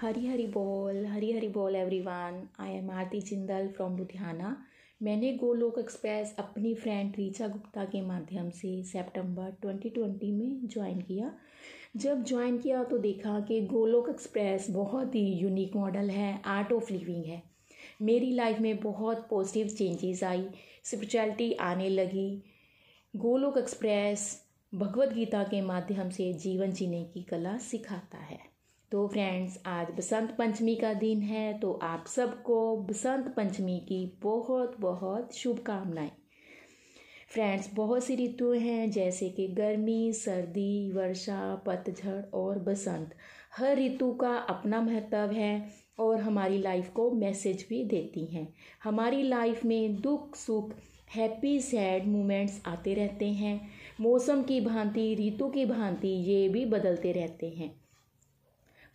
हरी हरी बोल, हरी हरी बोल everyone I am Aarti Jindal from Ludhiana मैंने गोलोक एक्सप्रेस अपनी फ्रेंड रीचा गुप्ता के माध्यम से सितंबर 2020 में ज्वाइन किया। जब ज्वाइन किया तो देखा कि गोलोक एक्सप्रेस बहुत ही यूनिक मॉडल है आर्ट ऑफ़ लिविंग है। मेरी लाइफ में बहुत पॉजिटिव चेंजेस आई स्पिरिचुअलिटी आने लगी। गोलोक एक्सप्रेस भगवत गीता के माध्यम से जीवन जीने की कला सिखाता है। तो फ्रेंड्स आज बसंत पंचमी का दिन है तो आप सबको बसंत पंचमी की बहुत बहुत शुभकामनाएँ। फ्रेंड्स बहुत सी ऋतुएँ हैं, जैसे कि गर्मी, सर्दी, वर्षा, पतझड़ और बसंत। हर ऋतु का अपना महत्व है और हमारी लाइफ को मैसेज भी देती हैं। हमारी लाइफ में दुख, सुख हैप्पी सैड मोमेंट्स आते रहते हैं। मौसम की भांति, ऋतु की भांति ये भी बदलते रहते हैं।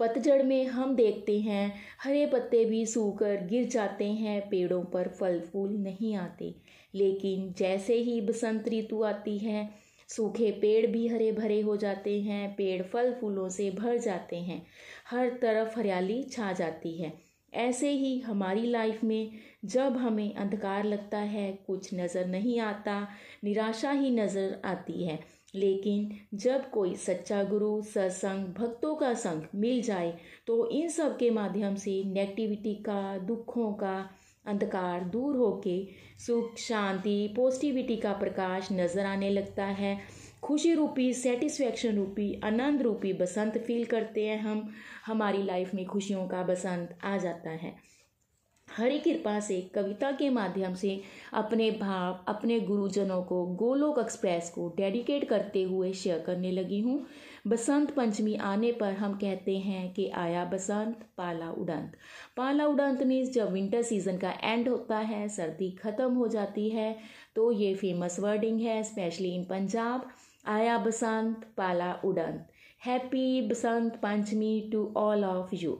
पतझड़ में हम देखते हैं, हरे पत्ते भी सूखकर गिर जाते हैं, पेड़ों पर फल फूल नहीं आते। लेकिन जैसे ही बसंत ऋतु आती है, सूखे पेड़ भी हरे भरे हो जाते हैं, पेड़ फल फूलों से भर जाते हैं, हर तरफ़ हरियाली छा जाती है। ऐसे ही हमारी लाइफ में जब हमें अंधकार लगता है, कुछ नज़र नहीं आता, निराशा ही नज़र आती है। लेकिन जब कोई सच्चा गुरु, सत्संग, भक्तों का संग मिल जाए तो इन सब के माध्यम से नेगेटिविटी का, दुखों का अंधकार दूर होके सुख, शांति पॉजिटिविटी का प्रकाश नज़र आने लगता है। खुशी रूपी सेटिस्फेक्शन रूपी, आनंद रूपी बसंत फील करते हैं हम। हमारी लाइफ में खुशियों का बसंत आ जाता है। हरि कृपा से, कविता के माध्यम से अपने भाव, अपने गुरुजनों को गोलोक एक्सप्रेस को डेडिकेट करते हुए शेयर करने लगी हूँ। बसंत पंचमी आने पर हम कहते हैं कि आया बसंत, पाला उड़ंत। पाला उड़ंत मीन्स जब विंटर सीज़न का एंड होता है, सर्दी खत्म हो जाती है तो ये फ़ेमस वर्डिंग है स्पेशली इन पंजाब आया बसंत, पाला उड़ंत। Happy Basant Panchami to all of you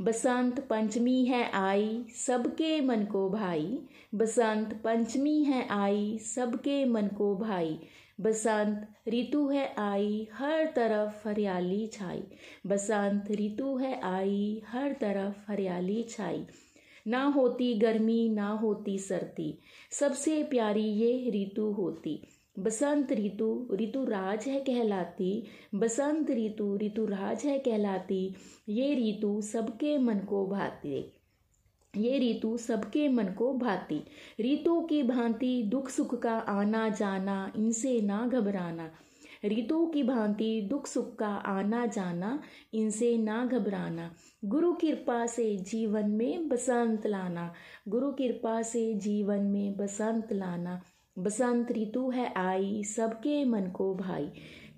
Basant Panchami है आई, सबके मन को भाई। बसंत पंचमी है आई, सबके मन को भाई। बसंत ऋतु है आई, हर तरफ़ हरियाली छाई। बसंत ऋतु है आई, हर तरफ़ हरियाली छाई। ना होती गर्मी, ना होती सर्दी, सबसे प्यारी ये ऋतु होती। बसंत ऋतु ऋतु राज है कहलाती, बसंत ऋतु ऋतु राज है कहलाती, ये ऋतु सबके मन को भाती। ये ऋतु सबके मन को भाती। ऋतु की भांति दुख सुख का आना जाना, इनसे ना घबराना। ऋतु की भांति दुख सुख का आना जाना, इनसे ना घबराना। गुरु कृपा से जीवन में बसंत लाना। गुरु कृपा से जीवन में बसंत लाना। बसंत ऋतु है आई, सबके मन को भाई।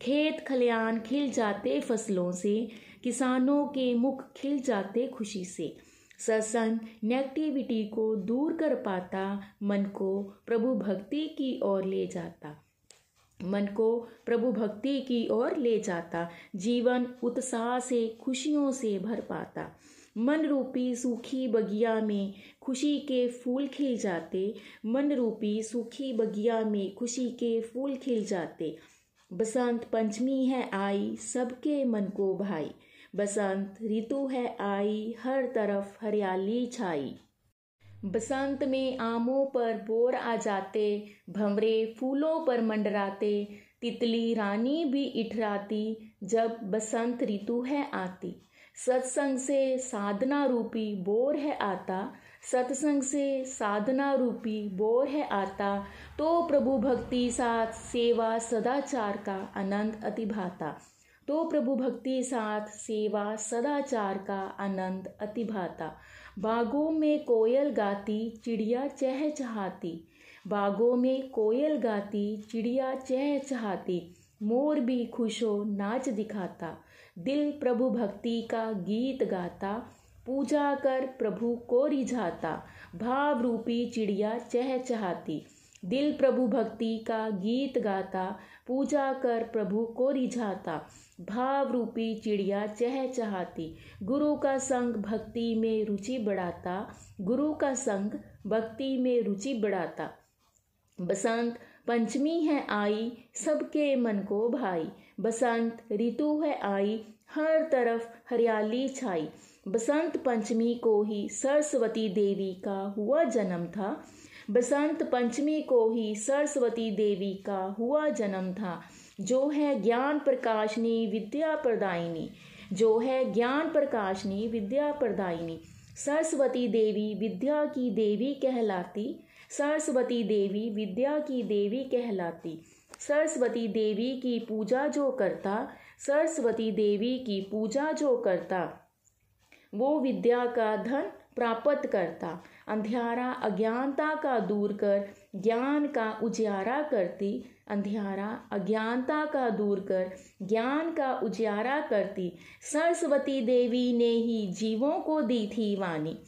खेत खलियान खिल जाते फ़सलों से, किसानों के मुख खिल जाते खुशी से। सत्संग नेगेटिविटी को दूर कर पाता, मन को प्रभु भक्ति की ओर ले जाता। मन को प्रभु भक्ति की ओर ले जाता, जीवन उत्साह से, खुशियों से भर पाता। मन रूपी सूखी बगिया में खुशी के फूल खिल जाते मन रूपी सूखी बगिया में खुशी के फूल खिल जाते। बसंत पंचमी है आई, सबके मन को भाई। बसंत ऋतु है आई, हर तरफ़ हरियाली छाई। बसंत में आमों पर बोर आ जाते, भंवरे फूलों पर मंडराते। तितली रानी भी इठराती, जब बसंत ऋतु है आती। सत्संग से साधना रूपी बोर है आता सत्संग से साधना रूपी बोर है आता तो प्रभु भक्ति साथ सेवा सदाचार का आनंद अतिभाता। तो प्रभु भक्ति साथ सेवा सदाचार का आनंद अतिभाता। बागों में कोयल गाती, चिड़िया चह चहाती। बागों में कोयल गाती, चिड़िया चह चहाती। मोर भी खुश हो नाच दिखाता। दिल प्रभु भक्ति का गीत गाता। पूजा कर प्रभु को रिझाता। भाव रूपी चिड़िया चह चहाती। दिल प्रभु भक्ति का गीत गाता, पूजा कर प्रभु को रिझाता। भाव रूपी चिड़िया चह चहाती। गुरु का संग भक्ति में रुचि बढ़ाता। गुरु का संग भक्ति में रुचि बढ़ाता। बसंत पंचमी है आई, सबके मन को भाई। बसंत ऋतु है आई, हर तरफ़ हरियाली छाई। बसंत पंचमी को ही सरस्वती देवी का हुआ जन्म था। बसंत पंचमी को ही सरस्वती देवी का हुआ जन्म था। जो है ज्ञान प्रकाशनी विद्या प्रदायिनी। जो है ज्ञान प्रकाशनी विद्या प्रदायिनी। सरस्वती देवी विद्या की देवी कहलाती। सरस्वती देवी विद्या की देवी कहलाती। सरस्वती देवी की पूजा जो करता। सरस्वती देवी की पूजा जो करता। वो विद्या का धन प्राप्त करता। अंधियारा अज्ञानता का दूर कर, ज्ञान का उजियारा करती। अंधियारा अज्ञानता का दूर कर, ज्ञान का उजियारा करती। सरस्वती देवी ने ही जीवों को दी थी वाणी।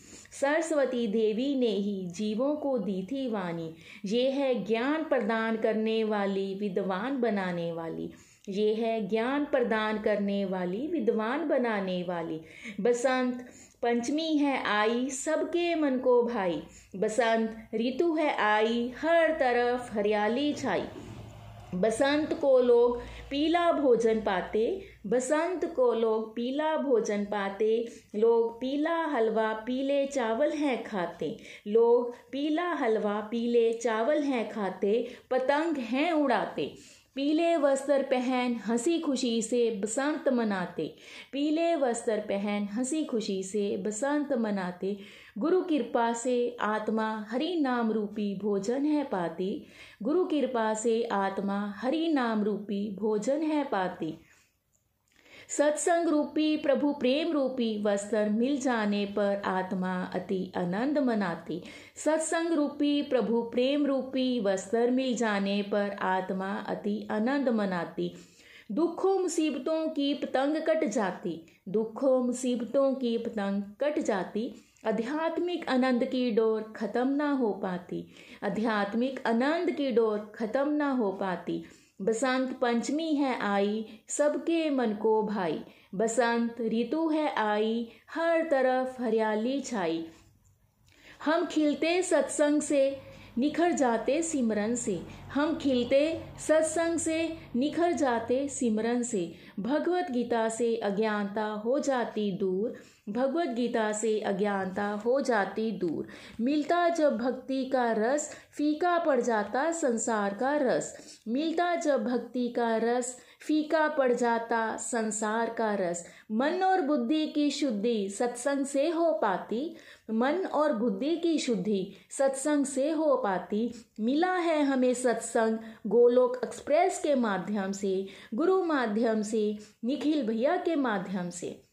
सरस्वती देवी ने ही जीवों को दी थी वाणी। ये है ज्ञान प्रदान करने वाली, विद्वान बनाने वाली। ये है ज्ञान प्रदान करने वाली, विद्वान बनाने वाली। बसंत पंचमी है आई सबके मन को भाई। बसंत ऋतु है आई हर तरफ़ हरियाली छाई। बसंत को लोग पीला भोजन पाते, बसंत को लोग पीला भोजन पाते। लोग पीला हलवा, पीले चावल हैं खाते। लोग पीला हलवा, पीले चावल हैं खाते, पतंग हैं उड़ाते। पीले वस्त्र पहन हँसी खुशी से बसंत मनाते। पीले वस्त्र पहन हँसी खुशी से बसंत मनाते। गुरु कृपा से आत्मा हरि नाम रूपी भोजन है पाती। गुरु कृपा से आत्मा हरि नाम रूपी भोजन है पाती। सत्संग रूपी, प्रभु प्रेम रूपी वस्त्र मिल जाने पर आत्मा अति आनंद मनाती। सत्संग रूपी, प्रभु प्रेम रूपी वस्त्र मिल जाने पर आत्मा अति आनंद मनाती। दुखों, मुसीबतों की पतंग कट जाती। दुखों, मुसीबतों की पतंग कट जाती। आध्यात्मिक आनंद की डोर खत्म ना हो पाती। आध्यात्मिक आनंद की डोर खत्म ना हो पाती। बसंत पंचमी है आई, सबके मन को भाई। बसंत ऋतु है आई, हर तरफ़ हरियाली छाई। हम खिलते सत्संग से निखर जाते सिमरन से। हम खिलते सत्संग से, निखर जाते सिमरन से। भगवत गीता से अज्ञानता हो जाती दूर। भगवत गीता से अज्ञानता हो जाती दूर। मिलता जब भक्ति का रस, फीका पड़ जाता संसार का रस। मिलता जब भक्ति का रस फीका पड़ जाता, संसार का रस। मन और बुद्धि की शुद्धि सत्संग से हो पाती। मन और बुद्धि की शुद्धि सत्संग से हो पाती। मिला है हमें सत्संग, गोलोक एक्सप्रेस के माध्यम से, गुरु माध्यम से, निखिल भैया के माध्यम से।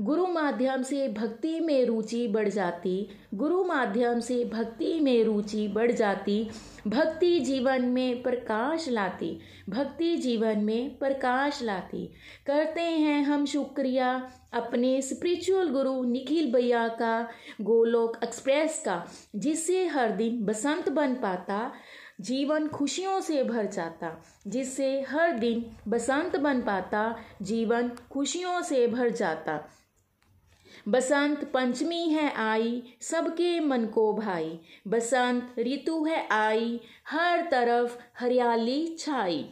गुरु माध्यम से भक्ति में रुचि बढ़ जाती। गुरु माध्यम से भक्ति में रुचि बढ़ जाती। भक्ति जीवन में प्रकाश लाती। भक्ति जीवन में प्रकाश लाती। करते हैं हम शुक्रिया अपने स्पिरिचुअल गुरु निखिल भैया का, गोलोक एक्सप्रेस का, जिससे हर दिन बसंत बन पाता, जीवन खुशियों से भर जाता, जिससे हर दिन बसंत बन पाता, जीवन खुशियों से भर जाता। बसंत पंचमी है आई, सबके मन को भाई। बसंत ऋतु है आई, हर तरफ़ हरियाली छाई।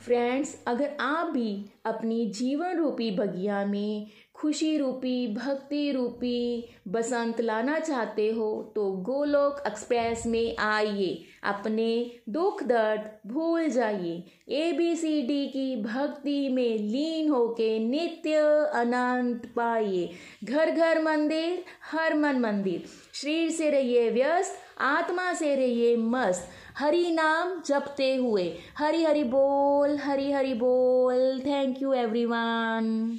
फ्रेंड्स, अगर आप भी अपनी जीवन रूपी बगिया में खुशी रूपी भक्ति रूपी बसंत लाना चाहते हो तो गोलोक एक्सप्रेस में आइए। अपने दुख दर्द भूल जाइए। ए बी सी डी की भक्ति में लीन होके नित्य अनंत पाइए। घर घर मंदिर, हर मन मंदिर। शरीर से रहिए व्यस्त, आत्मा से रहिए मस्त। हरि नाम जपते हुए। हरि हरि बोल, हरि हरि बोल। Thank you everyone